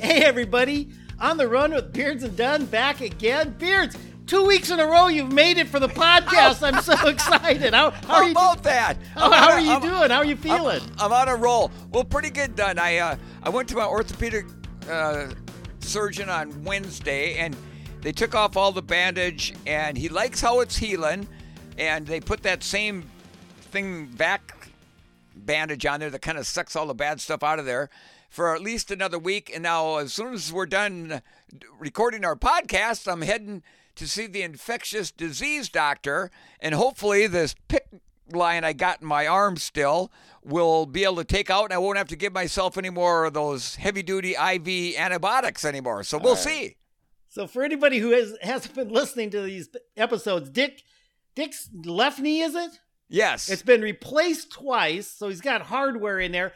Hey, everybody. On the run with Beards and Dun back again. Beards, two weeks in a row you've made it for the podcast. I'm so excited. How, how, How are you, about that? how, how on are you I'm- doing? How are you I'm- feeling? I'm, on a roll. Well, pretty good, Dun. I uh, I went to my orthopedic uh, surgeon on Wednesday, and they took off all the bandage, and he likes how it's healing, and they put that same thing back bandage on there that kind of sucks all the bad stuff out of there for at least another week. And now, as soon as we're done uh, recording our podcast, I'm heading to see the infectious disease doctor, and hopefully, this PICC line I got in my arm still will be able to take out, and I won't have to give myself any more of those heavy duty IV antibiotics anymore. So we'll see. So, for anybody who has, hasn't been listening to these episodes, Dick, Dick's left knee, is it? Yes. It's been replaced twice, so he's got hardware in there.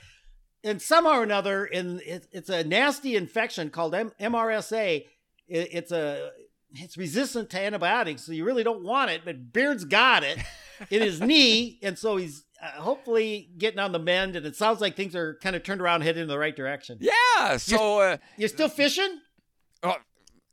And somehow or another, in it, it's a nasty infection called M- MRSA. It, it's a it's resistant to antibiotics, so you really don't want it. But Beard's got it in his knee, and so he's uh, hopefully getting on the mend. And it sounds like things are kind of turned around, heading in the right direction. yeah. So. Uh, You're still fishing? Oh,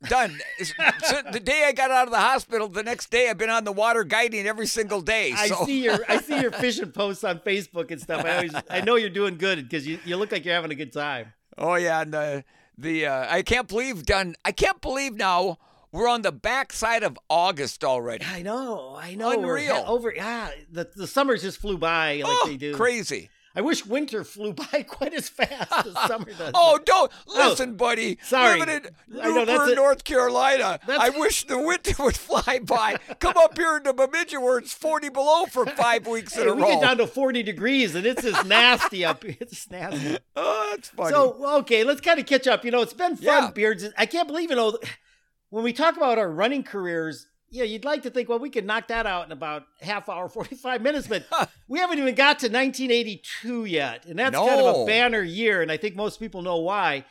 Dun. So the day I got out of the hospital, the next day I've been on the water guiding every single day. I see your I see your fishing posts on Facebook and stuff. I always I know you're doing good because you, you look like you're having a good time. oh yeah, and the the uh, I can't believe Dun. I can't believe now we're on the backside of August already. I know, I know. We're Unreal. over. Yeah, the the summers just flew by like oh, they do. crazy. I wish winter flew by quite as fast as summer does. Oh, don't oh. listen, buddy. sorry. In know, that's Newburgh, it. North Carolina. I wish the winter would fly by. Come up here to Bemidji where it's 40 below for five weeks in Hey, a we row. get down to 40 degrees and it's just nasty up here. It's nasty. oh, that's funny. So, okay, let's kind of catch up. You know, it's been fun, Yeah. Beards. I can't believe, you know, when we talk about our running careers, yeah, you'd like to think, well, we could knock that out in about half hour, 45 minutes, but we haven't even got to 1982 yet. And that's kind of a banner year. And I think most people know why.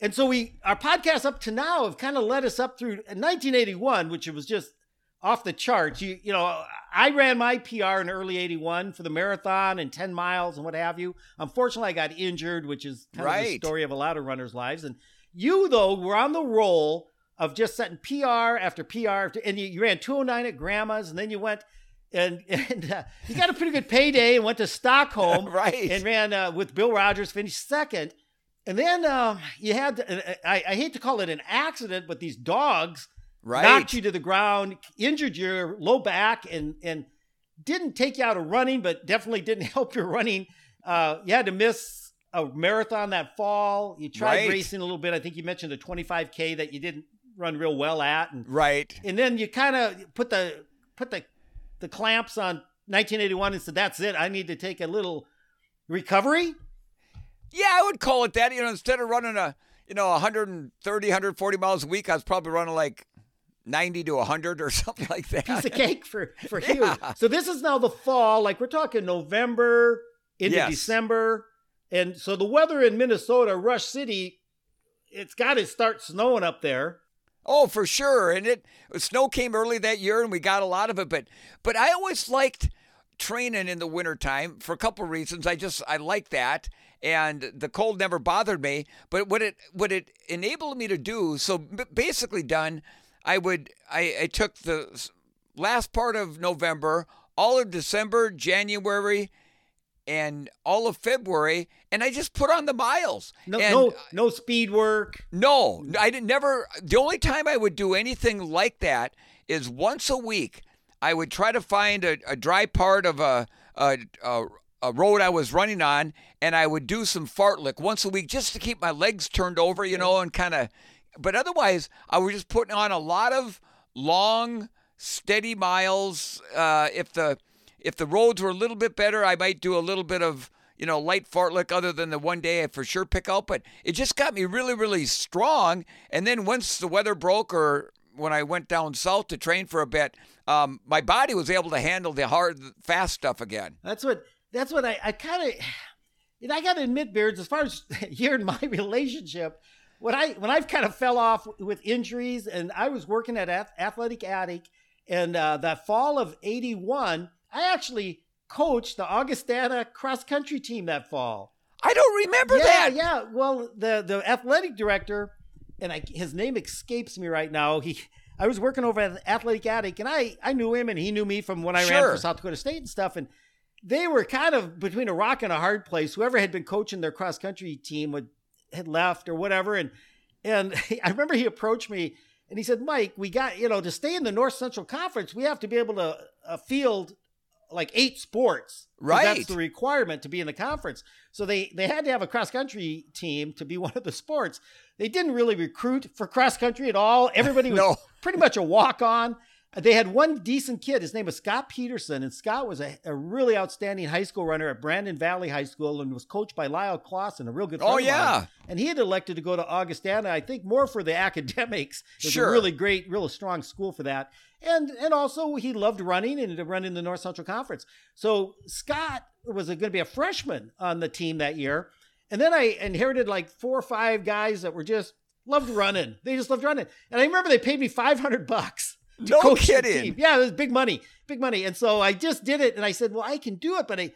And so we, our podcasts up to now have kind of led us up through 1981, which was just off the charts. You, you know, I ran my PR in early 81 for the marathon and 10 miles and what have you. Unfortunately, I got injured, which is kind of the Right. story of a lot of runners' lives. And you, though, were on the roll of just setting PR after PR, after, and you, you ran 209 at Grandma's, and then you went and and uh, you got a pretty good payday and went to Stockholm right. and ran uh, with Bill Rodgers, finished second. And then um, you had, uh, I, I hate to call it an accident, but these dogs right. knocked you to the ground, injured your low back, and and didn't take you out of running, but definitely didn't help your running. Uh, you had to miss a marathon that fall. You tried Right. racing a little bit. I think you mentioned a 25k that you didn't run real well at, and Right. and then you kind of put the put the the clamps on 1981 and said, "That's it. I need to take a little recovery." Yeah, I would call it that. You know, instead of running a, you know, 130, 140 miles a week, I was probably running like 90 to 100 or something like that. piece of cake for for you. Yeah. So this is now the fall, like we're talking November into Yes. December, and so the weather in Minnesota, Rush City, it's got to start snowing up there. Oh, for sure. And it snow came early that year and we got a lot of it, but but I always liked training in the wintertime for a couple of reasons. I just I like that and the cold never bothered me, but what it what it enabled me to do, so basically Dun, I would I, I took the last part of November, all of December, January, and all of February, and I just put on the miles. No, and no, no speed work. no, I didn't never. The only time I would do anything like that is once a week. I would try to find a, a dry part of a, a a a road I was running on, and I would do some fartlek once a week just to keep my legs turned over, you know, and kind of. But otherwise, I was just putting on a lot of long, steady miles. Uh, if the if the roads were a little bit better, I might do a little bit of you know light fartlek other than the one day I for sure pick out. But it just got me really, really strong. And then once the weather broke, or when I went down south to train for a bit, um, my body was able to handle the hard, fast stuff again. That's what. That's what I, I kind of. And I got to admit, Beards, as far as you and my relationship, when I when I've kind of fell off with injuries, and I was working at Athletic Attic, and uh, that fall of '81, I actually coached the Augustana cross country team that fall. I don't remember yeah, that. Yeah, Well, the the athletic director, and I, his name escapes me right now. He, I was working over at Athletic Attic, and I I knew him, and he knew me from when I ran for South Dakota State and stuff, and. They were kind of between a rock and a hard place. Whoever had been coaching their cross country team would had left or whatever, and and I remember he approached me and he said, "Mike, we got you know to stay in the North Central Conference, we have to be able to uh, field like eight sports. Right. That's the requirement to be in the conference. So they they had to have a cross country team to be one of the sports. They didn't really recruit for cross country at all. Everybody was No. pretty much a walk on. They had one decent kid. His name was Scott Peterson, and Scott was a, a really outstanding high school runner at Brandon Valley High School and was coached by Lyle Clausen, a real good. Oh mine. yeah. And he had elected to go to Augustana, I think more for the academics. It Sure. a really great, real strong school for that. And and also he loved running and to run in the North Central Conference. So Scott was going to be a freshman on the team that year. And then I inherited like four or five guys that were just loved running. They just loved running. And I remember they paid me 500 bucks. No coach kidding. team. Yeah, it was big money, big money. And so I just did it and I said, well, I can do it. But I,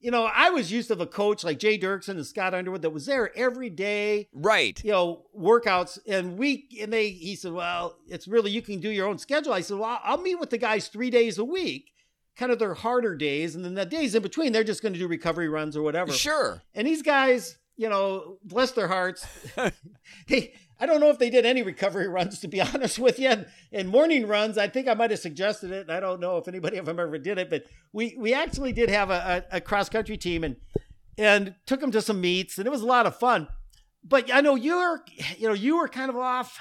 you know, I was used to a coach like Jay Dirksen and Scott Underwood that was there every day Right. you know workouts and we and they he said well it's really you can do your own schedule i said well i'll meet with the guys three days a week kind of their harder days and then the days in between they're just going to do recovery runs or whatever Sure. and these guys you know bless their hearts they i don't know if they did any recovery runs to be honest with you and, morning runs i think i might have suggested it and i don't know if anybody of them ever did it but we we actually did have a, a, a cross country team and and took them to some meets and it was a lot of fun but I know you're, you know, you were kind of off.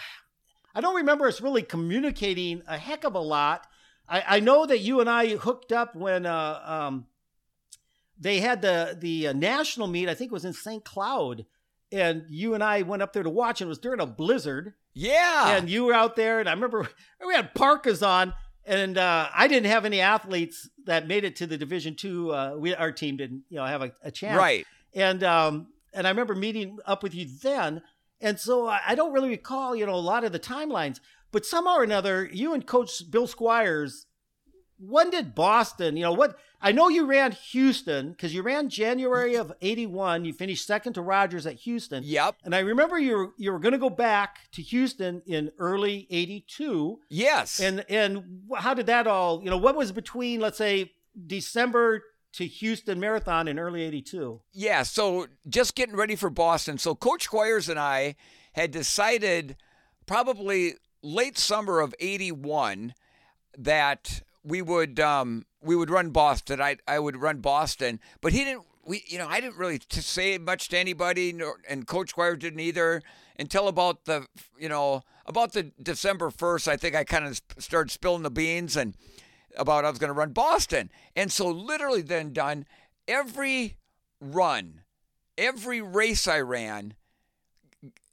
I don't remember us really communicating a heck of a lot. I, I know that you and I hooked up when uh, um, they had the the uh, national meet. I think it was in St. Cloud, and you and I went up there to watch. And it was during a blizzard, Yeah. and you were out there. And I remember we had parkas on, and uh, I didn't have any athletes that made it to the Division Two. Uh, we our team didn't, you know, have a, a chance right. and um and I remember meeting up with you then, and so I I don't really recall you know a lot of the timelines, but somehow or another, you and Coach Bill Squires, when did Boston? You know what? I know you ran Houston because you ran January of '81. You finished second to Rodgers at Houston, Yep. and I remember you were, you were going to go back to Houston in early '82. Yes. And and how did that all? You know, what was between let's say December to Houston Marathon in early '82? Yeah, so just getting ready for Boston. So Coach Squires and I had decided probably late summer of 81 that we would um, we would run Boston. I I would run Boston, but he didn't we you know, I didn't really t- say much to anybody nor, and Coach Squires didn't either until about the you know, about the December 1st, I think I kind of started spilling the beans and about I was going to run Boston. And so literally then done every run, every race I ran,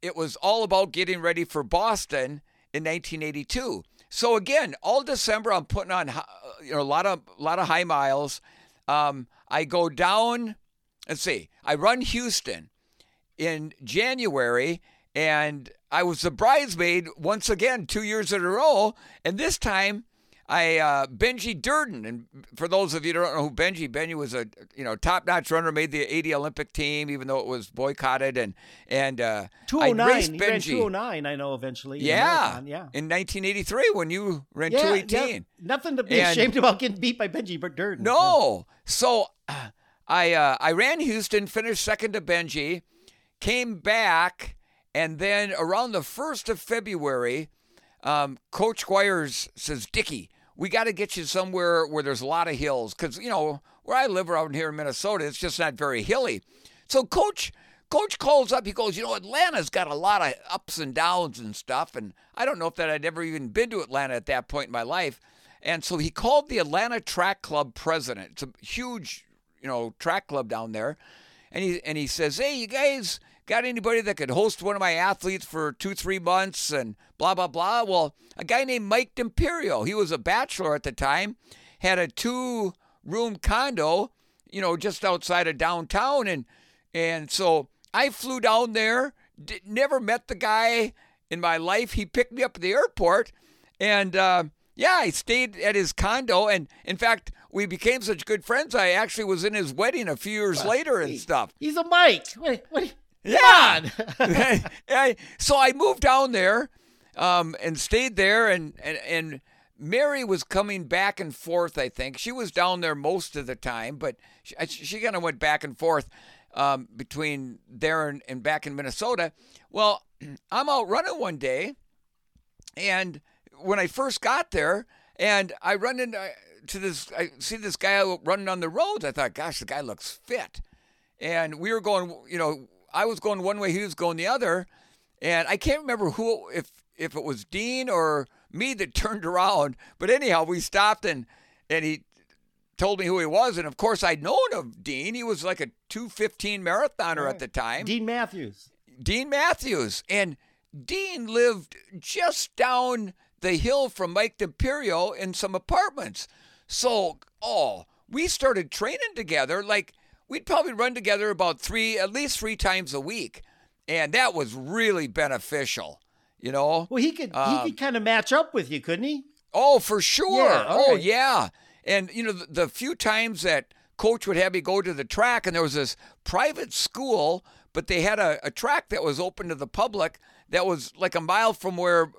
it was all about getting ready for Boston in 1982. So again, all December I'm putting on you know a lot of a lot of high miles. Um, I go down. Let's see. I run Houston in January, and I was the bridesmaid once again two years in a row. And this time, I uh, Benji Durden, and for those of you who don't know who Benji, Benji was a you know top-notch runner, made the 80 Olympic team, even though it was boycotted, and and uh, I 209. raced He ran Benji. 209, I know eventually. Yeah, yeah. in 1983 when you ran Yeah, 218. yeah. Nothing to be And- ashamed about getting beat by Benji Durden. No. So uh, I uh, I ran Houston, finished second to Benji, came back, and then around the first of February, um, Coach Squires says, "Dickie, we got to get you somewhere where there's a lot of hills, because you know where I live around here in Minnesota, it's just not very hilly." So Coach. Coach calls up. He goes, you know, Atlanta's got a lot of ups and downs and stuff, and I don't know if that I'd ever even been to Atlanta at that point in my life. And so he called the Atlanta Track Club president. It's a huge, you know, track club down there. And he and he says, "Hey, you guys got anybody that could host one of my athletes for 2-3 months and blah blah blah?" Well, a guy named Mike D'Imperio, he was a bachelor at the time, had a two-room condo, you know, just outside of downtown and and so I flew down there, did, never met the guy in my life. He picked me up at the airport and uh, Yeah, I stayed at his condo, and in fact, we became such good friends. I actually was in his wedding a few years later and He- stuff. He's a Mike. What, what, Yeah. I- so I moved down there um, and stayed there, and, and, and Mary was coming back and forth, I think. She was down there most of the time, but she, she kind of went back and forth um, between there and, and back in Minnesota. Well, I'm out running one day, and when I first got there, and I run into to this, I see this guy running on the roads. I thought, gosh, the guy looks fit. And we were going, you know, I was going one way, he was going the other, and I can't remember who, if if it was Dean or me that turned around. But anyhow, we stopped and and he told me who he was, and of course I'd known of Dean. He was like a 215 marathoner at the time. Dean Matthews. Dean Matthews. And Dean lived just down the hill from Mike DePirio in some apartments. So, oh, we started training together. Like, we'd probably run together about three, at least three times a week. And that was really beneficial, you know? Well, he could Um, he could kind of match up with you, couldn't he? Oh, for sure. Yeah, oh, right. yeah. And you know, the, the few times that coach would have me go to the track, and there was this private school, but they had a, a track that was open to the public that was like a mile from where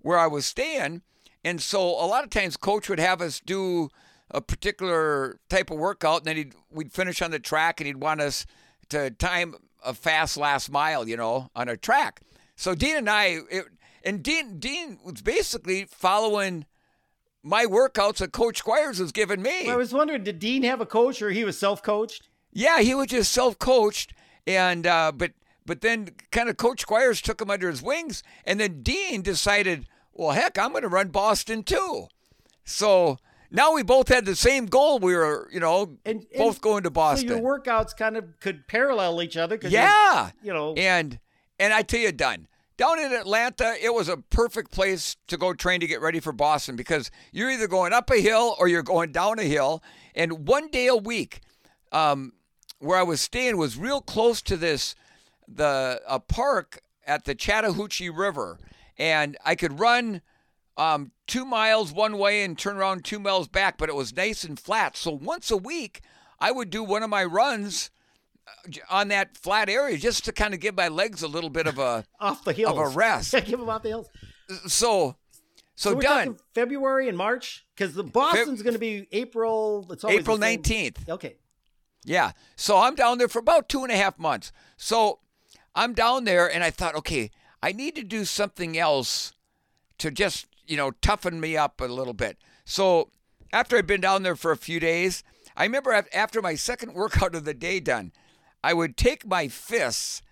where I was staying. And so a lot of times coach would have us do a particular type of workout, and then he'd, we'd finish on the track, and he'd want us to time a fast last mile, you know, on a track. So Dean and I, it, and Dean Dean was basically following my workouts that Coach Squires was giving me. Well, I was wondering, did Dean have a coach or he was self-coached? yeah, he was just self-coached, and uh, but but then kind of Coach Squires took him under his wings, and then Dean decided, well, heck, I'm going to run Boston too. So now we both had the same goal. We were, you know, And, and both going to Boston. So your workouts kind of could parallel each other. yeah. You know, And and I tell you, Dun down in Atlanta, it was a perfect place to go train to get ready for Boston because you're either going up a hill or you're going down a hill. And one day a week, um, where I was staying was real close to this the a park at the Chattahoochee River, and I could run um, two miles one way and turn around two miles back, but it was nice and flat. So once a week, I would do one of my runs uh, on that flat area just to kind of give my legs a little bit of a off the hills. of a rest. Give him off the hills. so so, So Dun February and March because the Boston's going to be April. It's April nineteenth. Okay. Yeah. So I'm down there for about two and a half months. So I'm down there and I thought, okay, I need to do something else to just, you know, toughen me up a little bit. So after I'd been down there for a few days, I remember after my second workout of the day Dun, I would take my fists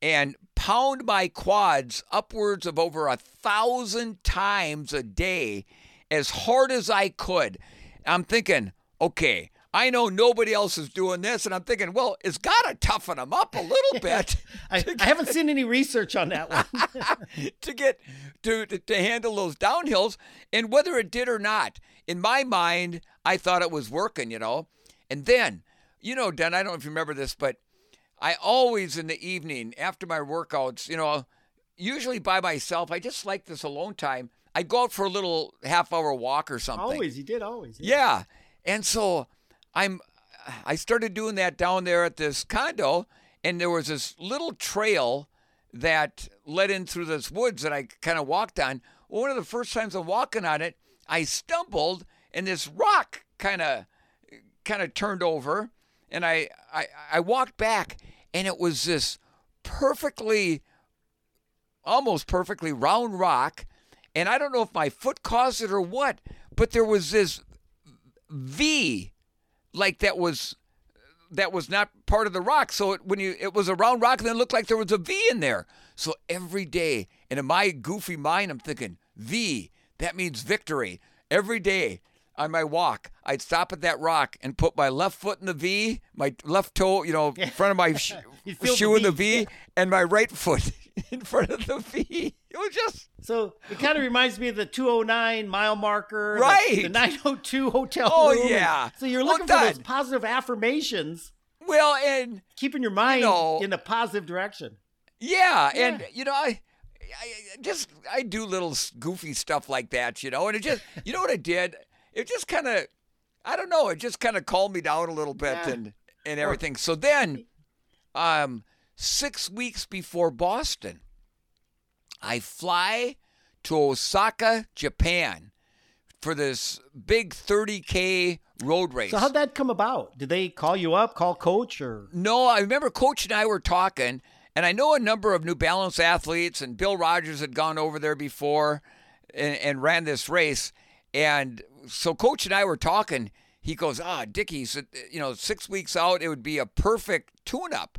and pound my quads upwards of over a thousand times a day as hard as I could. I'm thinking, okay, I know nobody else is doing this, and I'm thinking, well, it's got to toughen them up a little bit I, I haven't seen any research on that one. to get to, to to handle those downhills. And whether it did or not, in my mind, I thought it was working, you know. And then, you know, Dan, I don't know if you remember this, but I always in the evening after my workouts, you know, usually by myself, I just like this alone time. I go out for a little half hour walk or something. always, you did always. Yeah. And so I'm I started doing that down there at this condo and there was this little trail that led in through this woods that I kind of walked on. Well, one of the first times I'm walking on it, I stumbled and this rock kind of kind of turned over and I, I I walked back and it was this perfectly almost perfectly round rock and I don't know if my foot caused it or what, but there was this V like that was that was not part of the rock. So it, when you it was a round rock, and then it looked like there was a V in there. So every day, and in my goofy mind, I'm thinking V. That means victory. Every day on my walk, I'd stop at that rock and put my left foot in the V, my left toe, you know, in front of my sh- feel the shoe in the. V, and my right foot in front of the V. It was just So it kind of reminds me of the 209 mile marker, Right. The, 902 hotel Oh, room. yeah. So you're Well looking for those positive affirmations, well, and keeping your mind know- in a positive direction. Yeah, Yeah. and you know, I I just I do little goofy stuff like that, you know. And it just you know what I did? It just kind of I don't know. It just kind of calmed me down a little bit Yeah. and and everything. So then, um, six weeks before Boston, I fly to Osaka, Japan, for this big 30k road race. So how'd that come about? Did they call you up, call coach, or No, I remember Coach and I were talking, and I know a number of New Balance athletes, and Bill Rodgers had gone over there before and, and ran this race. And so Coach and I were talking. He goes, Ah, Dickie, you know, six weeks out, it would be a perfect tune up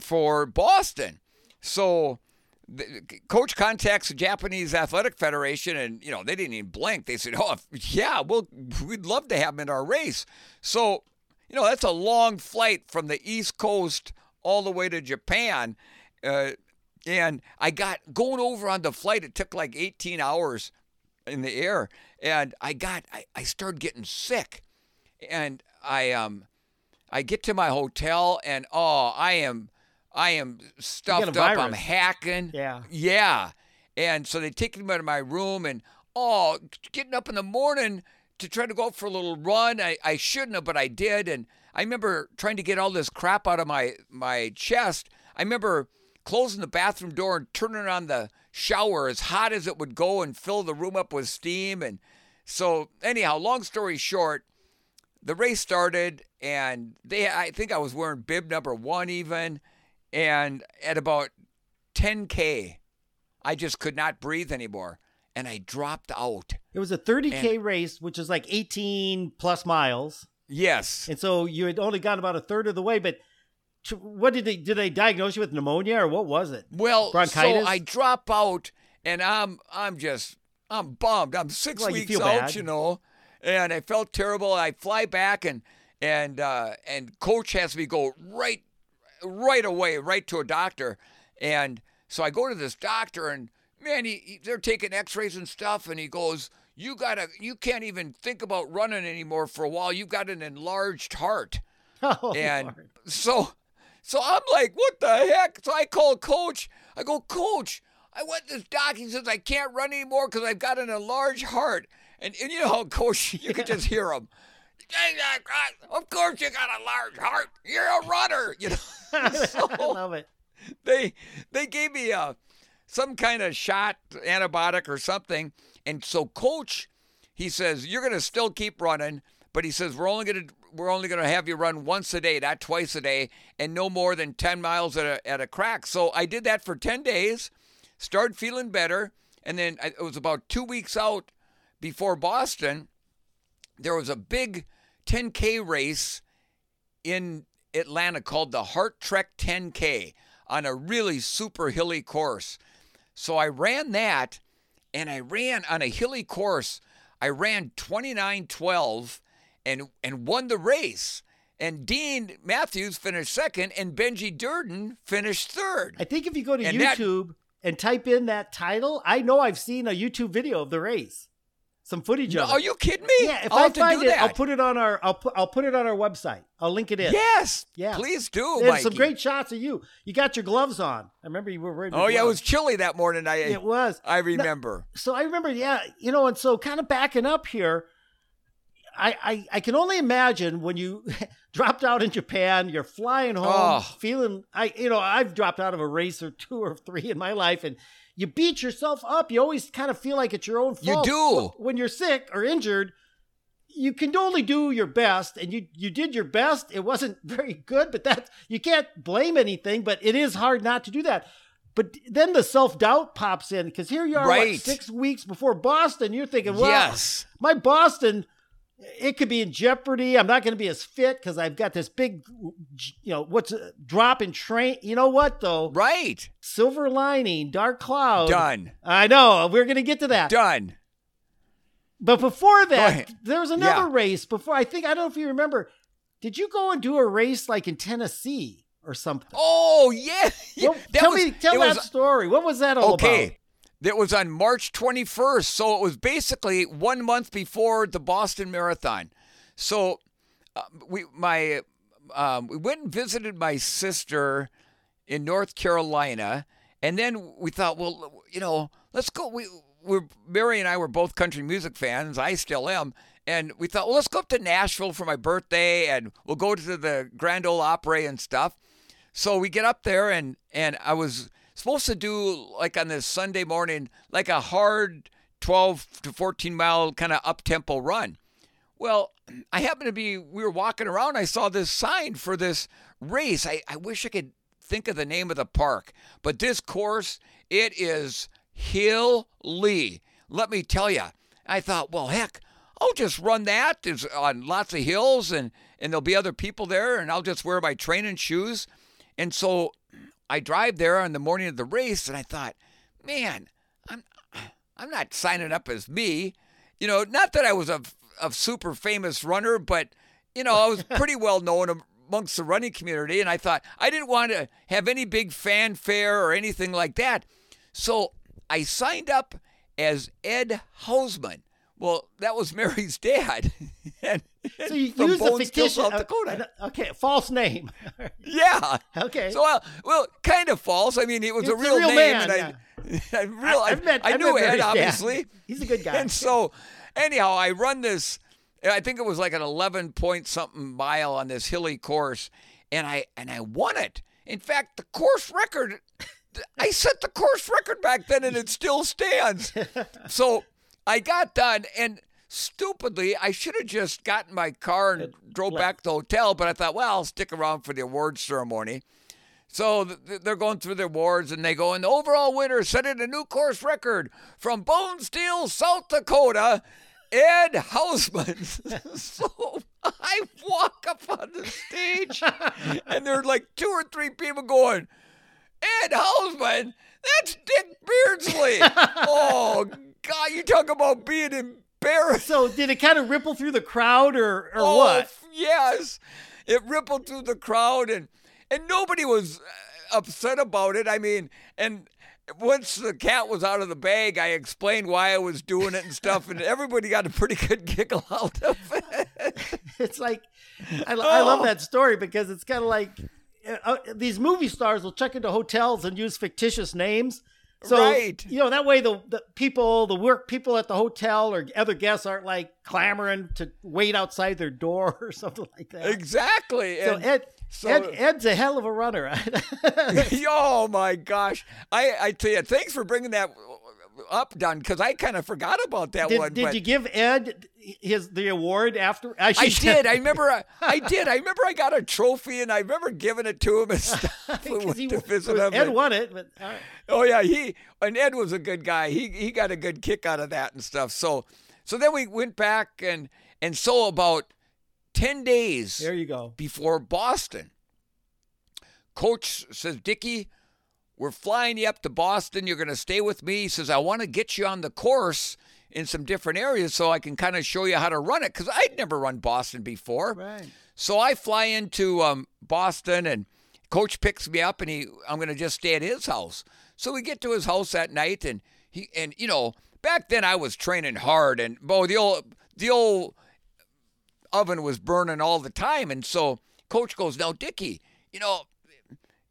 for Boston. So the, coach contacts the Japanese Athletic Federation, and you know they didn't even blink. They said, "Oh, yeah, well, we'd love to have him in our race." So, you know, that's a long flight from the East Coast all the way to Japan, uh, and I got going over on the flight. It took like 18 hours in the air, and I got I, I started getting sick, and I um I get to my hotel, and oh, I am. I am stuffed up. I'm hacking. Yeah. Yeah. And so they take me out of my room and oh, getting up in the morning to try to go for a little run. I, I shouldn't have, but I did. And I remember trying to get all this crap out of my my chest. I remember closing the bathroom door and turning on the shower as hot as it would go and fill the room up with steam. And so anyhow, long story short, the race started and they I think I was wearing bib number one even. And at about 10K, I just could not breathe anymore. And I dropped out. it was a 30k race, which is like 18 plus miles, Yes. and so you had only got about a third of the way. But what did they did they diagnose you with pneumonia or what was it? Well, Bronchitis? so I drop out and I'm I'm just I'm bummed. I'm six Well, weeks feel out, bad. you know. And I felt terrible. I fly back and and uh and coach has me go right right away, right to a doctor. And so I go to this doctor and man, he, he- they're taking x-rays and stuff and he goes, "You got to you can't even think about running anymore for a while. You've got an enlarged heart." Oh, And Lord. so, so I'm like, what the heck? So I call coach. I go, coach, I went to this doc. He says I can't run anymore because I've got an enlarged heart. And, and you know how coach, you can just hear him. Of course you got a large heart. You're a runner. You know. I love it. they they gave me a some kind of shot antibiotic or something and so coach he says you're going to still keep running but he says we're only going to we're only going to have you run once a day not twice a day and no more than 10 miles at a, at a crack so i did that for 10 days started feeling better and then I, it was about two weeks out before boston there was a big 10k race in Atlanta called the Heart Trek 10K on a really super hilly course. So I ran that and I ran on a hilly course. I ran 29:12 and and won the race. And Dean Matthews finished second and Benji Durden finished third. I think if you go to And that- YouTube and type in that title, I know I've seen a YouTube video of the race, some footage No, of it. are you kidding me? Yeah, if I'll I find do it, that. I'll put it on our I'll put I'll put it on our website. I'll link it in. Yes. Yeah. Please do, There's some great shots of you. You got your gloves on. I remember you were wearing. Oh yeah, it was chilly that morning. I It was. I remember. So I remember, yeah, you know, and so kind of backing up here, I I, I can only imagine when you dropped out in Japan, you're flying home, Oh. feeling I you know I've dropped out of a race or two or three in my life, and you beat yourself up. You always kind of feel like it's your own fault. You do. when you're sick or injured. You can only do your best, and you you did your best. It wasn't very good, but that you can't blame anything. But it is hard not to do that. But then the self doubt pops in because here you are, what, six weeks before Boston. You're thinking, well, yes. my Boston, it could be in jeopardy. I'm not going to be as fit because I've got this big, you know, what's a drop in train. You know what though? Right. Silver lining, dark cloud. Dun. I know we're going to get to that. Dun. But before that, there was another Yeah. race. Before I think I don't know if you remember. Did you go and do a race like in Tennessee or something? Oh yeah. Well, tell was- me, tell that was- story. What was that all okay. about? That was on March 21st, so it was basically one month before the Boston Marathon. So uh, we my um, we went and visited my sister in North Carolina, And then we thought, well, you know, let's go. We we're Mary and I were both country music fans. I still am. And we thought, well, let's go up to Nashville for my birthday, and we'll go to the Grand Ole Opry and stuff. So we get up there, and and I was supposed to do like on this Sunday morning, like a hard 12 to 14 mile kind of up tempo run. Well, I happened to be, we were walking around. I saw this sign for this race. I, I wish I could think of the name of the park, but this course, it is Hill Lee. Let me tell you. I thought, well, heck, I'll just run that. There's on lots of hills and, and there'll be other people there and I'll just wear my training shoes. And so I drive there on the morning of the race and I thought, man, I'm I'm not signing up as me. You know, not that I was a, a super famous runner, but you know, I was pretty well known amongst the running community and I thought I didn't want to have any big fanfare or anything like that. So I signed up as Ed Hausmann. Well, that was Mary's dad. and, so you from used Bones, a fictitious, South Dakota. Uh, okay, false name. yeah. Okay. So, uh, well, kind of false. I mean, it was it's a real, real name, man, and yeah. I, I, real, I, I've met, I I've knew Ed, obviously. He's a good guy. And so, anyhow, I run this. I think it was like an 11 point something mile on this hilly course, and I and I won it. In fact, the course record I set the course record back then and it still stands. So I got done and stupidly I should have just gotten my car and drove back to the hotel, but I thought, well, I'll stick around for the awards ceremony. So they're going through the awards and they go, and the overall winner setting a new course record from Bonesteel, South Dakota, Ed Hausmann. so I walk up on the stage and there's like two or three people going, Ed Hausmann, that's Dick Beardsley. oh, God, you talk about being embarrassed. So, did it kind of ripple through the crowd or, or oh, what? Yes. It rippled through the crowd, and, and nobody was uh, upset about it. I mean, and once the cat was out of the bag, I explained why I was doing it and stuff, and everybody got a pretty good giggle out of it. it's like, I, I love oh. that story because it's kind of like uh, uh, these movie stars will check into hotels and use fictitious names. So, right. you know, that way the, the people, the work people at the hotel or other guests aren't like clamoring to wait outside their door or something like that. Exactly. So and Ed, so, Ed, Ed's a hell of a runner. oh my gosh. I, I tell you, thanks for bringing that up Dun because I kind of forgot about that did, one. Did but... you give Ed his the award after? I, I did. I remember. Uh, I, I, did. I remember. I got a trophy and I remember giving it to him and stuff. he, to visit him. Ed won it. But, right. Oh yeah, he and Ed was a good guy. He he got a good kick out of that and stuff. So so then we went back and and so about ten days. There you go. Before Boston, Coach says, Dickie we're flying you up to Boston. You're going to stay with me. He says, I want to get you on the course in some different areas so I can kind of show you how to run it because I'd never run Boston before. Right. So I fly into um, Boston and coach picks me up and he I'm going to just stay at his house. So we get to his house that night and he and you know back then I was training hard and boy the old the old oven was burning all the time and so coach goes now Dickie you know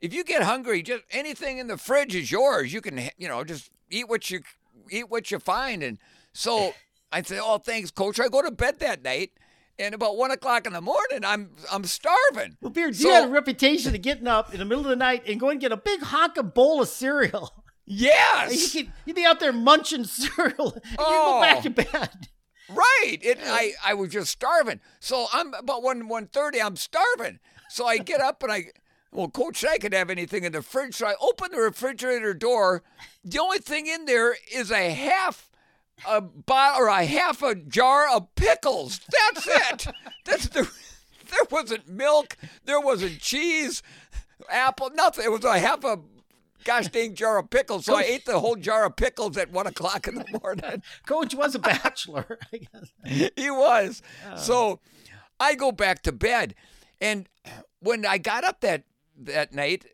if you get hungry, just anything in the fridge is yours. You can, you know, just eat what you eat what you find. And so I say, "Oh, thanks, Coach." I go to bed that night, and about one o'clock in the morning, I'm I'm starving. Well, Beard, so, you had a reputation of getting up in the middle of the night and going to get a big honking bowl of cereal. Yes, you would be out there munching cereal, and oh. you go back to oh. bed. Right. It, I, I was just starving. So I'm about one one thirty. I'm starving. So I get up and I well, Coach I could have anything in the fridge. So I open the refrigerator door. The only thing in there is a half a bottle or a half a jar of pickles. That's it. That's the. There wasn't milk. There wasn't cheese, apple, nothing. It was a half a gosh dang jar of pickles. So Coach, I ate the whole jar of pickles at one o'clock in the morning. Coach was a bachelor, I guess. He was. Oh. So I go back to bed. And when I got up that that night,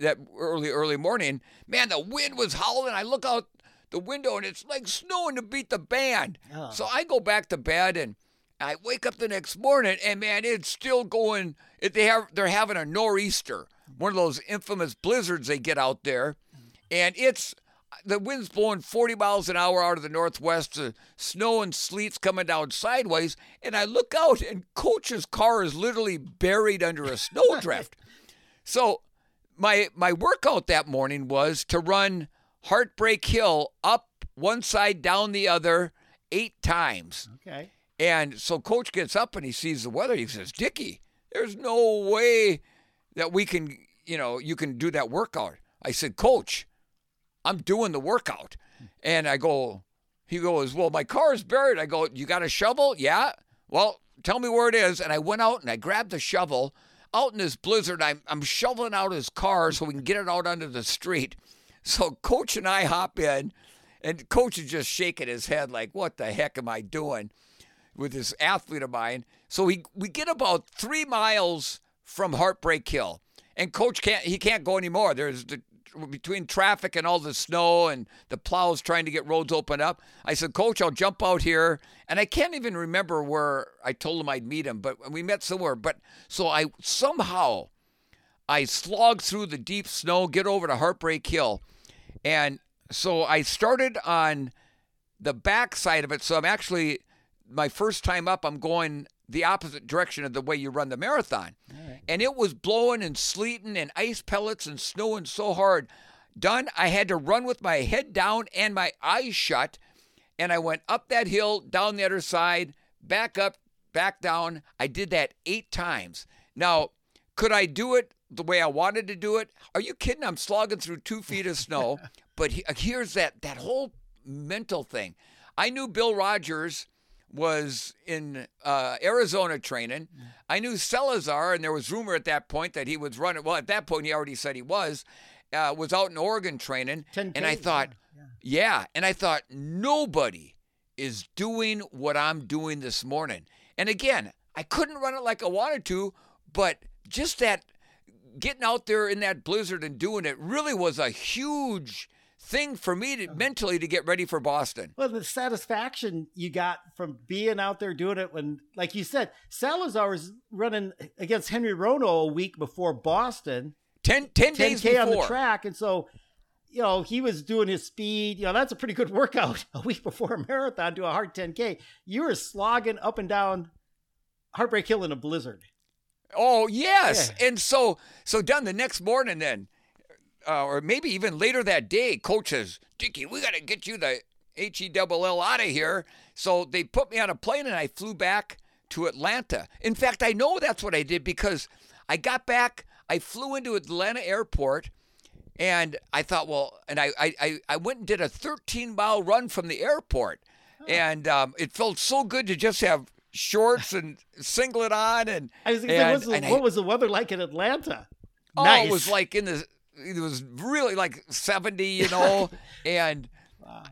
that early, early morning, man, the wind was howling. I look out the window and it's like snowing to beat the band. Oh. So I go back to bed and I wake up the next morning and man, it's still going. They have they're having a nor'easter, one of those infamous blizzards they get out there, and it's the wind's blowing 40 miles an hour out of the northwest. The snow and sleet's coming down sideways, and I look out, and Coach's car is literally buried under a snowdrift. So my my workout that morning was to run Heartbreak Hill up one side, down the other, eight times. Okay. And so coach gets up and he sees the weather. He says, Dickie, there's no way that we can, you know, you can do that workout. I said, Coach, I'm doing the workout. And I go, he goes, Well, my car is buried. I go, You got a shovel? Yeah. Well, tell me where it is. And I went out and I grabbed the shovel. Out in this blizzard, I'm, I'm shoveling out his car so we can get it out onto the street. So coach and I hop in, and coach is just shaking his head like, What the heck am I doing? with this athlete of mine. So we we get about three miles from Heartbreak Hill, and coach can't he can't go anymore. There's the between traffic and all the snow and the plows trying to get roads open up. I said, Coach, I'll jump out here. And I can't even remember where I told him I'd meet him, but we met somewhere. But so I somehow I slogged through the deep snow, get over to Heartbreak Hill. And so I started on the back side of it. So I'm actually my first time up, I'm going the opposite direction of the way you run the marathon. Right. And it was blowing and sleeting and ice pellets and snowing so hard. Dun. I had to run with my head down and my eyes shut. And I went up that hill, down the other side, back up, back down. I did that eight times. Now, could I do it the way I wanted to do it? Are you kidding? I'm slogging through two feet of snow. but uh, here's that that whole mental thing. I knew Bill Rodgers was in uh, Arizona training. I knew Salazar, and there was rumor at that point that he was running. Well, at that point, he already said he was. Uh, was out in Oregon training, 10K, and I thought, yeah, yeah, and I thought nobody is doing what I'm doing this morning. And again, I couldn't run it like I wanted to, but just that getting out there in that blizzard and doing it really was a huge thing for me to uh-huh. mentally to get ready for Boston. Well, the satisfaction you got from being out there doing it when, like you said, Salazar was running against Henry Rono a week before Boston, 10, 10 days 10K on the track. And so, you know, he was doing his speed. You know, that's a pretty good workout a week before a marathon, do a hard 10K. You were slogging up and down Heartbreak Hill in a blizzard. Oh yes, and so so Dun the next morning then, uh, or maybe even later that day. Coach says, "Dickie, we got to get you the H E double L out of here." So they put me on a plane and I flew back to Atlanta. In fact, I know that's what I did because I got back. I flew into Atlanta airport. And I thought, well, and I, I, I went and did a 13 mile run from the airport. And um, it felt so good to just have shorts and singlet on. And, I was gonna say, and- the, I- what was the weather like in Atlanta? Oh, nice. it was like in the it was really like 70, you know, and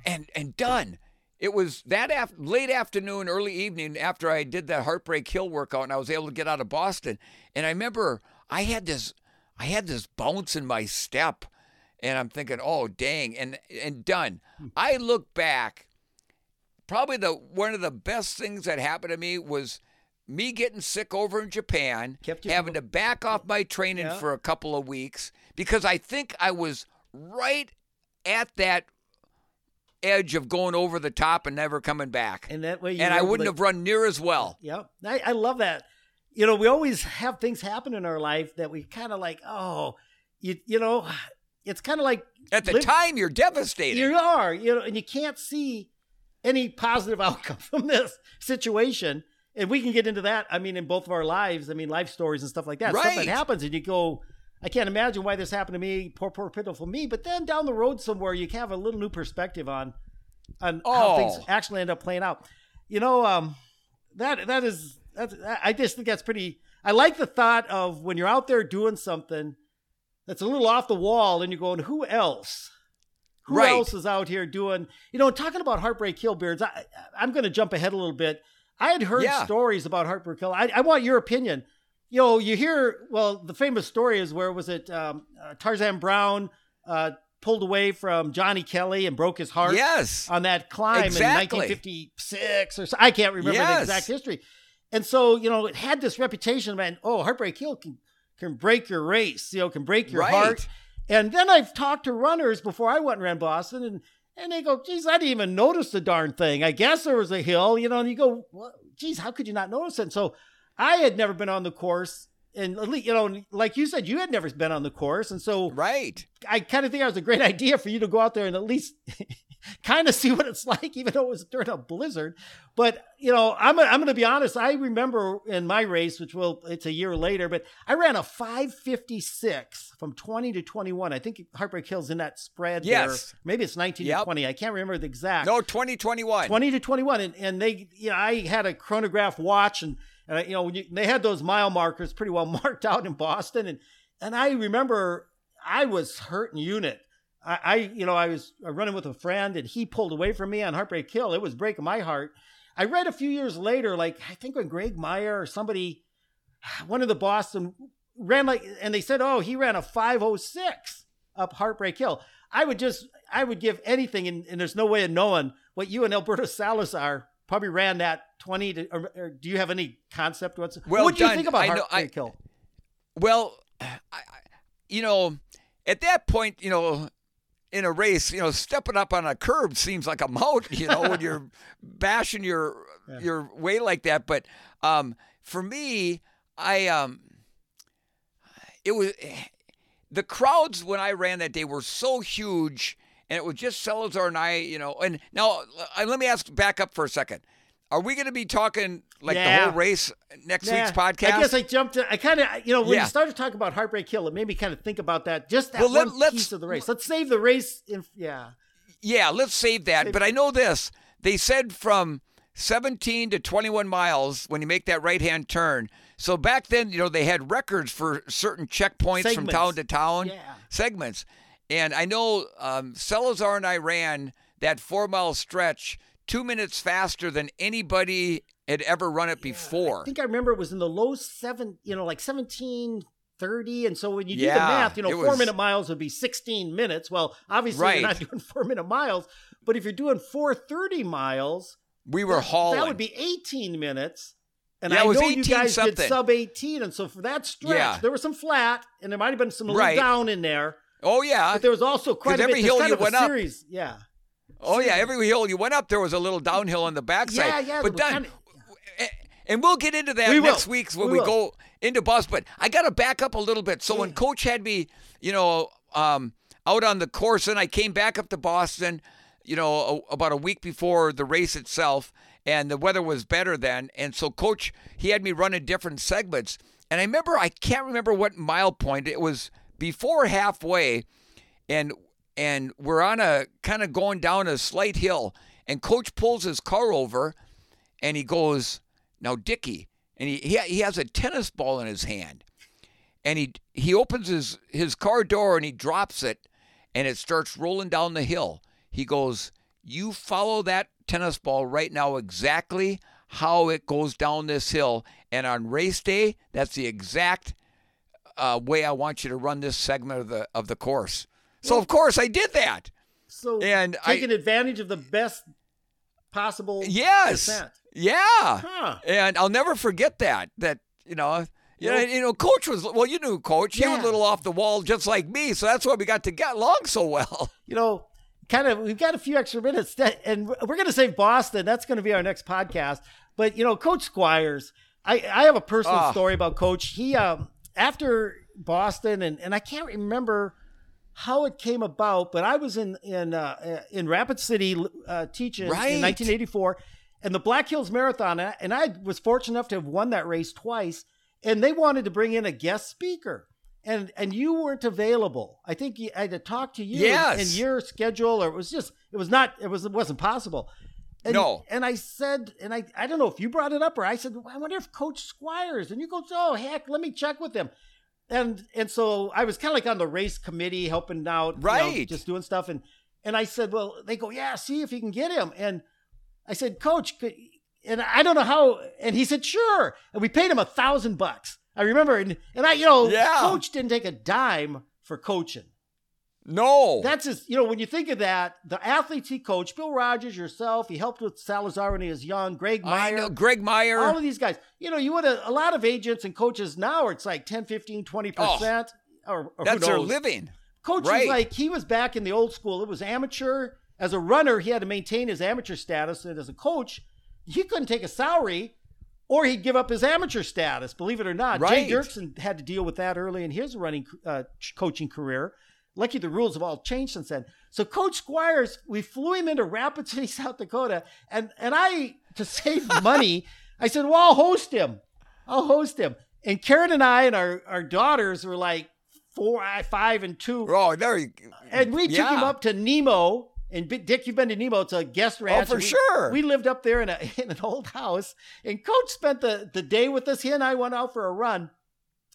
and and Dun. It was that af- late afternoon, early evening after I did that Heartbreak Hill workout and I was able to get out of Boston. And I remember I had this I had this bounce in my step and I'm thinking, "Oh, dang." And and Dun. Hmm. I look back probably the one of the best things that happened to me was me getting sick over in Japan, Kept having to back off my training Yeah. for a couple of weeks because I think I was right at that edge of going over the top and never coming back. And that way, you And I wouldn't to- have run near as well. Yep. I, I love that. You know, we always have things happen in our life that we kind of like, oh, you, you know, it's kind of like At the live- time, you're devastated. you are, you know, and you can't see any positive outcome from this situation. And we can get into that. I mean, in both of our lives, I mean, life stories and stuff like that. Stuff Right. that happens, and you go, I can't imagine why this happened to me. Poor, poor, pitiful me. But then down the road somewhere, you can have a little new perspective on on how things Oh. actually end up playing out. You know, um, that that is that's I just think that's pretty. I like the thought of when you're out there doing something that's a little off the wall, and you're going, who else? Who Right. else is out here doing? You know, talking about Heartbreak Hill beards. I, I'm going to jump ahead a little bit. I had heard Yeah. stories about Heartbreak Hill. I, I want your opinion. You know, you hear. Well, the famous story is where was it? Um, uh, Tarzan Brown uh, pulled away from Johnny Kelley and broke his heart yes. on that climb Exactly. in 1956 or so. I can't remember the exact history. And so, you know, it had this reputation, of man. Oh, Heartbreak Hill can can break your race, you know, can break your Right. heart. And then I've talked to runners before I went and ran Boston, and and they go, geez, I didn't even notice the darn thing. I guess there was a hill, you know, and you go, well, geez, how could you not notice it? And so I had never been on the course. And at least, you know, like you said, you had never been on the course. And so Right. I kind of think it was a great idea for you to go out there and at least kind of see what it's like, even though it was during a blizzard. But you know, I'm I'm going to be honest. I remember in my race, which will it's a year later, but I ran a 556 from 20 to 21. I think Heartbreak Hill's in that spread. Yes. there. maybe it's 19 Yep. to 20. I can't remember the exact. No, 2021. 20 to 21 and, and they you know i had a chronograph watch and, and you know you, they had those mile markers pretty well marked out in boston. And and i remember i was hurting unit. I, I you know i was running with a friend and he pulled away from me on heartbreak hill. It was breaking my heart. I read a few years later like i think when greg meyer or somebody one of the boston ran like and they said oh he ran a 506 up heartbreak hill. I would just i would give anything and, and there's no way of knowing what you and alberto salazar probably ran that 20 to or, or do you have any concept what's Well what do you think about I know- I- hill Well, I, you know, at that point, you know, in a race, you know, stepping up on a curb seems like a mountain, you know, when you're bashing your Yeah. your way like that. But um, for me, I um, it was the crowds when I ran that day were so huge, and it was just Salazar and I, you know. And now let me ask back up for a second. Are we going to be talking like Yeah. the whole race next Yeah. week's podcast? I guess I jumped. To, I kind of, you know, when Yeah. you started talking about Heartbreak Hill, it made me kind of think about that. Just that Well, let- one let's- piece of the race. Let's save the race. In, yeah, Yeah, let's save that. Save- But I know this. They said from 17 to 21 miles when you make that right hand turn. So back then, you know, they had records for certain checkpoints from town to town, Yeah. segments. And I know um, Salazar and I ran that four mile stretch two minutes faster than anybody had ever run it before. I think I remember it was in the low seven, you know, like seventeen thirty. And so when you do the math, you know, four was- minute miles would be sixteen minutes. Well, obviously Right. you're not doing four minute miles, but if you're doing four thirty miles, we were that, hauling. that would be eighteen minutes. And Yeah, I was know you 18 guys something. did sub 18. And so for that stretch, Yeah. there was some flat and there might have been some little Right. down in there. oh, yeah. But there was also quite a every bit. There's hill you went up- series. Yeah. Oh yeah, every hill you went up, there was a little downhill on the backside. Yeah, yeah, But done. was And we'll get into that We will. next week when We we, go into bus. But I got to back up a little bit. So when Coach had me, you know, um, out on the course, and I came back up to Boston, you know, a, about a week before the race itself, and the weather was better then. And so Coach, he had me running different segments. And I remember, I can't remember what mile point it was before halfway, and and we're on a kind of going down a slight hill, and Coach pulls his car over, and he goes, "Now, Dickie," and he he, has a tennis ball in his hand, and he he opens his his car door and he drops it, and it starts rolling down the hill. He goes, "You follow that tennis ball right now exactly how it goes down this hill, and on race day, that's the exact." Uh, way I want you to run this segment of the of the course. So of course I did that. So And I- taking advantage of the best possible Yes. descent. Yeah. Huh. And I'll never forget that. That you know, you know, you know, Coach was well. You knew Coach. He was a little off the wall, just like me. So that's why we got to get along so well. You know, kind of, we've got a few extra minutes, that, and we're going to save Boston. That's going to be our next podcast. But you know, Coach Squires, I I have a personal Ah. story about Coach. He um after Boston, and and I can't remember how it came about, but I was in in uh, in Rapid City uh, teaching Right. in 1984, and the Black Hills Marathon, and I- was fortunate enough to have won that race twice, and they wanted to bring in a guest speaker. And and you weren't available. I think you, I had to talk to you Yes. and your schedule, or it was just it was not it was it wasn't possible. And, No. And I said, and I I don't know if you brought it up or I said, well, I wonder if Coach Squires. And you go, oh heck, let me check with him. And and so I was kind of like on the race committee helping out, you know, Right. just doing stuff. And and I said, well, they go, yeah, see if you can get him. And I said, Coach, could, and I don't know how. And he said, sure. And we paid him a thousand bucks. I remember, and, and I, you know, Yeah. Coach didn't take a dime for coaching. No. That's just, you know, when you think of that, the athletes he coached, Bill Rodgers, yourself, he helped with Salazar when he was young, Greg I Meyer, know. Greg Meyer. all of these guys. You know, you would have, a lot of agents and coaches now, it's like 10, 15, 20%. or, or that's their living. Coach Right. was like he was back in the old school. It was amateur. As a runner, he had to maintain his amateur status, and as a coach, he couldn't take a salary, or he'd give up his amateur status. Believe it or not, Right. Jay Dirksen had to deal with that early in his running uh, coaching career. Lucky the rules have all changed since then. So Coach Squires, we flew him into Rapid City, South Dakota, and and I to save money, I said, "Well, I'll host him. I'll host him." And Karen and I and our our daughters were like four, uh, five, and two, Oh, there you and we took him up to Nemo. And Dick, you've been to Nemo. It's a guest oh, ranch. Oh, for we- sure. We lived up there in a in an old house, and Coach spent the the day with us. He and I went out for a run,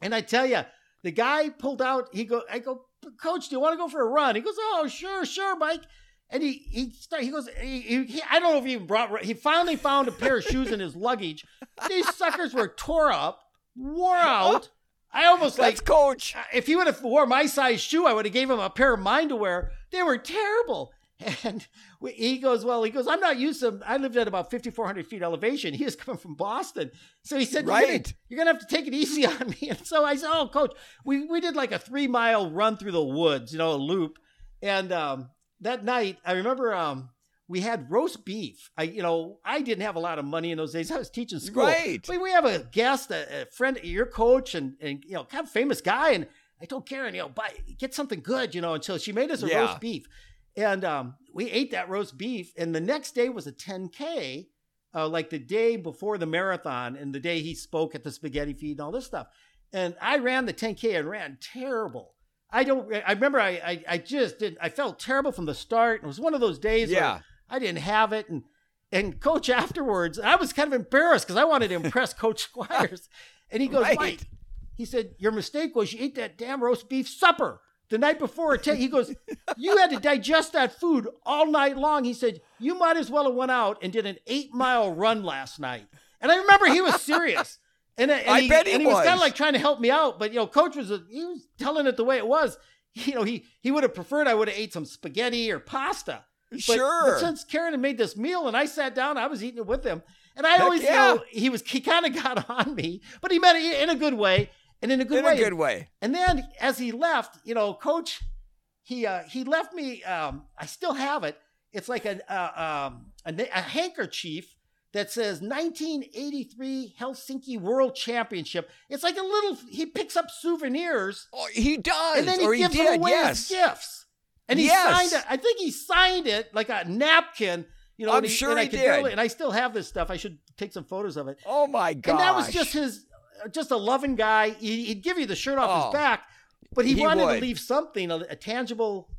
and I tell you, the guy pulled out. He go, I go, Coach, do you want to go for a run? He goes, Oh, sure, sure, Mike. And he he start, he goes, he, he, he- I don't know if he even brought. He finally found a pair of shoes in his luggage. These suckers were tore up, wore out. I almost like coach. if he would have wore my size shoe, I would have gave him a pair of mine to wear. They were terrible. And we- he goes, well, he goes, I'm not used to. I lived at about 5,400 feet elevation. He was coming from Boston, so he said, you're gonna- Right. you're gonna have to take it easy on me. And so I said, oh, coach, we we did like a three mile run through the woods, you know, a loop. And um, that night, I remember um, we had roast beef. I, you know, I didn't have a lot of money in those days. I was teaching school. Right. But we have a guest, a, a friend, your coach, and and you know, kind of famous guy. And I told Karen, you know, buy get something good, you know. And so she made us a Yeah. roast beef, and um, we ate that roast beef. And the next day was a 10k, uh, like the day before the marathon, and the day he spoke at the spaghetti feed and all this stuff. And I ran the 10k and ran terrible. I don't. I remember. I I, I just did. I felt terrible from the start. It was one of those days. where Yeah. I didn't have it, and and coach afterwards, I was kind of embarrassed because I wanted to impress Coach Squires, and he goes, Right. Mike, he said, your mistake was you ate that damn roast beef supper the night before. It ta- he goes, you had to digest that food all night long. He said, you might as well have went out and did an eight mile run last night. And I remember he was serious. And, uh, and I he, bet he and he was, kind of like trying to help me out, but you know, coach was uh, he was telling it the way it was. You know, he he would have preferred I would have ate some spaghetti or pasta. But, Sure. But since Karen had made this meal and I sat down, I was eating it with him. And I Heck always yeah. you know he was he kind of got on me, but he meant it in a good way and in a good In way. a good way. And then as he left, you know, coach, he uh, he left me. Um, I still have it. It's like a uh, um, a, a handkerchief that says 1983 Helsinki World Championship. It's like a little. He picks up souvenirs Oh, he does. and then he or he gives did. away yes. as gifts. And he Yes. signed it. I think he signed it like a napkin. You know, I'm and he, sure and I he could did. and I still have this stuff. I should take some photos of it. Oh my god. And that was just his, just a loving guy. He, he'd give you the shirt off Oh. his back, but he, He wanted would. to leave something, a, a tangible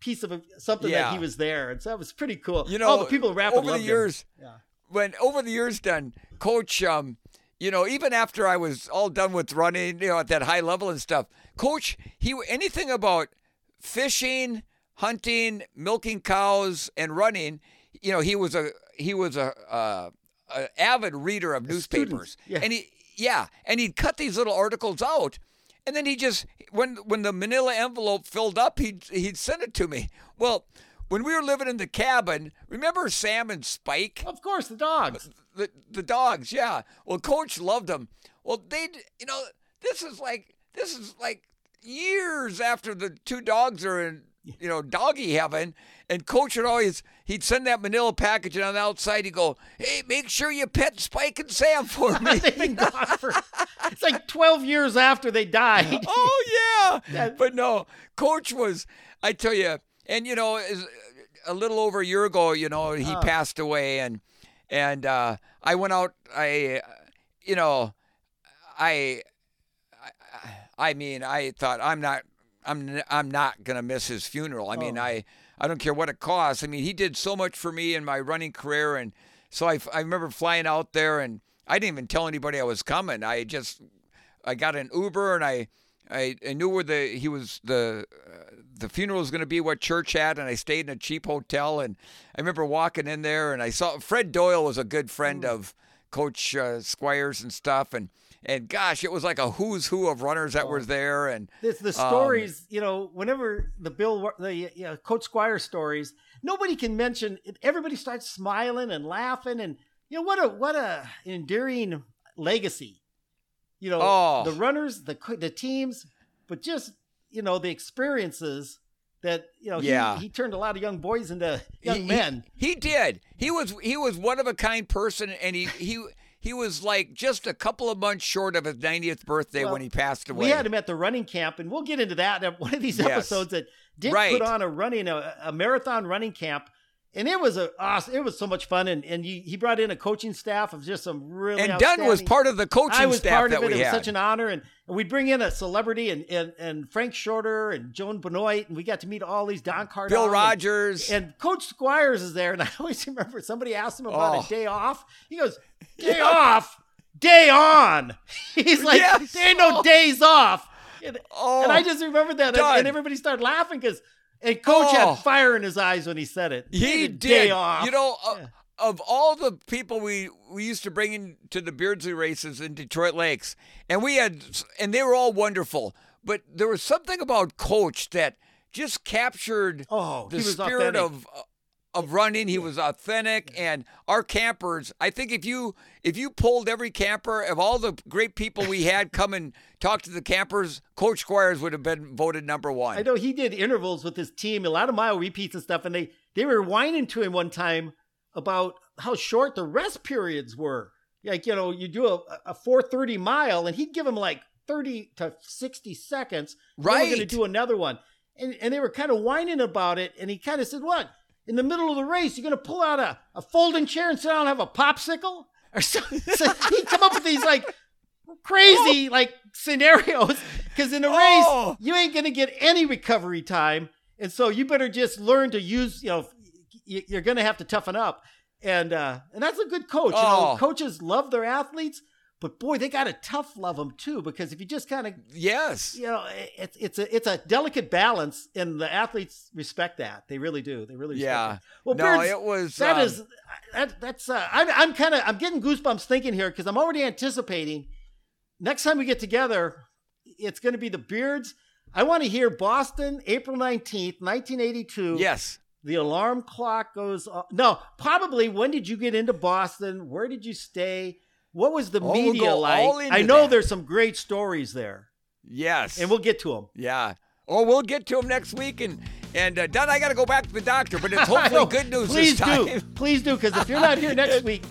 piece of a, something that he was there, and so that was pretty cool. You know, all the people in Rapid over the years, Yeah. when over the years done, coach, um, you know, even after I was all done with running, you know, at that high level and stuff, coach, he anything about fishing, hunting, milking cows, and running, you know, he was a he was a, uh, a avid reader of newspapers, yeah. and he yeah, and he'd cut these little articles out. And then he just when when the manila envelope filled up, he'd he'd send it to me. Well, when we were living in the cabin, remember Sam and Spike? Of course, the dogs. the the dogs, yeah. Well, Coach loved them. Well, they, you know, this is like this is like years after the two dogs are in, you know, doggy heaven, and Coach would always he'd send that Manila package, and on the outside he'd go, "Hey, make sure you pet Spike and Sam for me." They've been gone for. It's like twelve years after they died. oh yeah, but no, Coach was. I tell you, and you know, a little over a year ago, you know, he Oh. passed away, and and uh, I went out. I, you know, I, I, I mean, I thought I'm not, I'm, I'm not gonna miss his funeral. I mean, Oh. I, I don't care what it costs. I mean, he did so much for me in my running career, and so I, I remember flying out there, and I didn't even tell anybody I was coming. I just, I got an Uber, and I, I, I knew where the he was the. Uh, the funeral was going to be what church had, and I stayed in a cheap hotel. And I remember walking in there, and I saw Fred Doyle was a good friend of Coach uh, Squires and stuff, and and gosh, it was like a who's who of runners that were there, and It's the Um, stories, you know, whenever the Bill, the you know, Coach Squire stories, nobody can mention. Everybody starts smiling and laughing, and you know what a what a endearing legacy. You know, Oh. the runners, the the teams, but just you know, the experiences that you know. Yeah. He, he turned a lot of young boys into young He- he- men. He, did. He was he was one of a kind person, and he he he was like just a couple of months short of his 90th birthday Well, when he passed away. We had him at the running camp, and we'll get into that in one of these Yes. episodes. That Dick Right. put on a running a, a marathon running camp, and it was a awesome. It was so much fun, and and he, he brought in a coaching staff of just some really and Dun was part of the coaching I was staff part that of it. It was had. such an honor, and, and we'd bring in a celebrity and, and and Frank Shorter and Joan Benoit, and we got to meet all these Don Kardong, Bill Rodgers. and Coach Squires is there, and I always remember somebody asked him about Oh. a day off. He goes, "Day off, day on." He's like, Yes. "There ain't no days off." And, oh, and I oh. just remember that, and, and everybody started laughing because, and Coach Oh. had fire in his eyes when he said it. he a did. You know, uh, Yeah. of all the people we we used to bring in to the Beardsley races in Detroit Lakes, and we had, and they were all wonderful. But there was something about Coach that just captured oh, the spirit authentic. of of running. He was authentic, and our campers. I think if you if you pulled every camper of all the great people we had come and talk to the campers, Coach Squires would have been voted number one. I know he did intervals with his team, a lot of mile repeats and stuff, and they they were whining to him one time about how short the rest periods were. Like you know, you do a a four thirty mile, and he'd give him like thirty to sixty seconds. Right, We're going to do another one, and and they were kind of whining about it, and he kind of said, "What? In the middle of the race, you're going to pull out a, a folding chair and sit down and have a popsicle?" Or so, so he'd come up with these like crazy like scenarios because in a race Oh. you ain't gonna get any recovery time and so you better just learn to use you know you're gonna have to toughen up and uh and that's a good coach you know Oh. coaches love their athletes but boy they gotta tough love them too because if you just kind of yes. you know it's it's a it's a delicate balance and the athletes respect that they really do they really respect Yeah. it. well no, Beards, it was. that um, is that that's uh, I'm I'm kind of I'm getting goosebumps thinking here because I'm already anticipating next time we get together, it's going to be the Beards. I want to hear Boston, April nineteenth, nineteen eighty two. Yes. The alarm clock goes off. No, probably. When did you get into Boston? Where did you stay? What was the we'll media like? I know that. there's some great stories there, Yes. and we'll get to them. yeah. Oh, we'll get to them next week, and and uh, Dun, I got to go back to the doctor, but it's hopefully good news Please this time. do, please do, because if you're not here next week,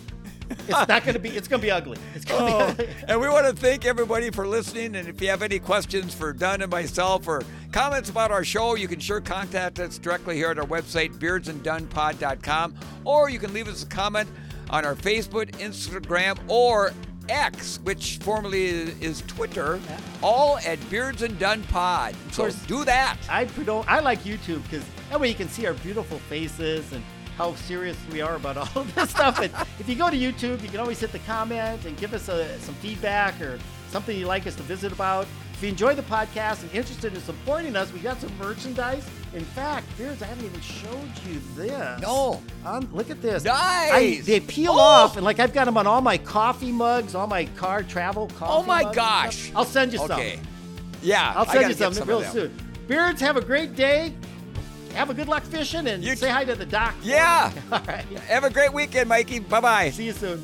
it's not going to be. It's going to be ugly. It's going to Oh, be. and we want to thank everybody for listening. And if you have any questions for Dun and myself or comments about our show, you can sure contact us directly here at our website, beardsanddunnpod.com, or you can leave us a comment on our Facebook, Instagram, or X, which formerly is, Twitter, all at Beards and Dunn Pod. So course. do that. I. I like YouTube because that way you can see our beautiful faces and how serious we are about all of this stuff. And if you go to YouTube, you can always hit the comment and give us a, some feedback or something you'd like us to visit about. If you enjoy the podcast and interested in supporting us, we got some merchandise. In fact, Beards, I haven't even showed you this. No. Um, look at this. Nice. I- they peel Oh. off, and like I've got them on all my coffee mugs, all my car travel coffee. Oh my gosh. I'll send you some. Okay. Yeah. I'll send you some, some real soon. Beards, have a great day. Have a good luck fishing and You say t- hi to the doc. Yeah. All right. Have a great weekend, Mikey. Bye bye. See you soon.